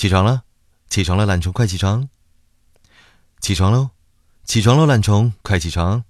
起床了起床了懒虫快起床。起床喽起床喽懒虫快起床。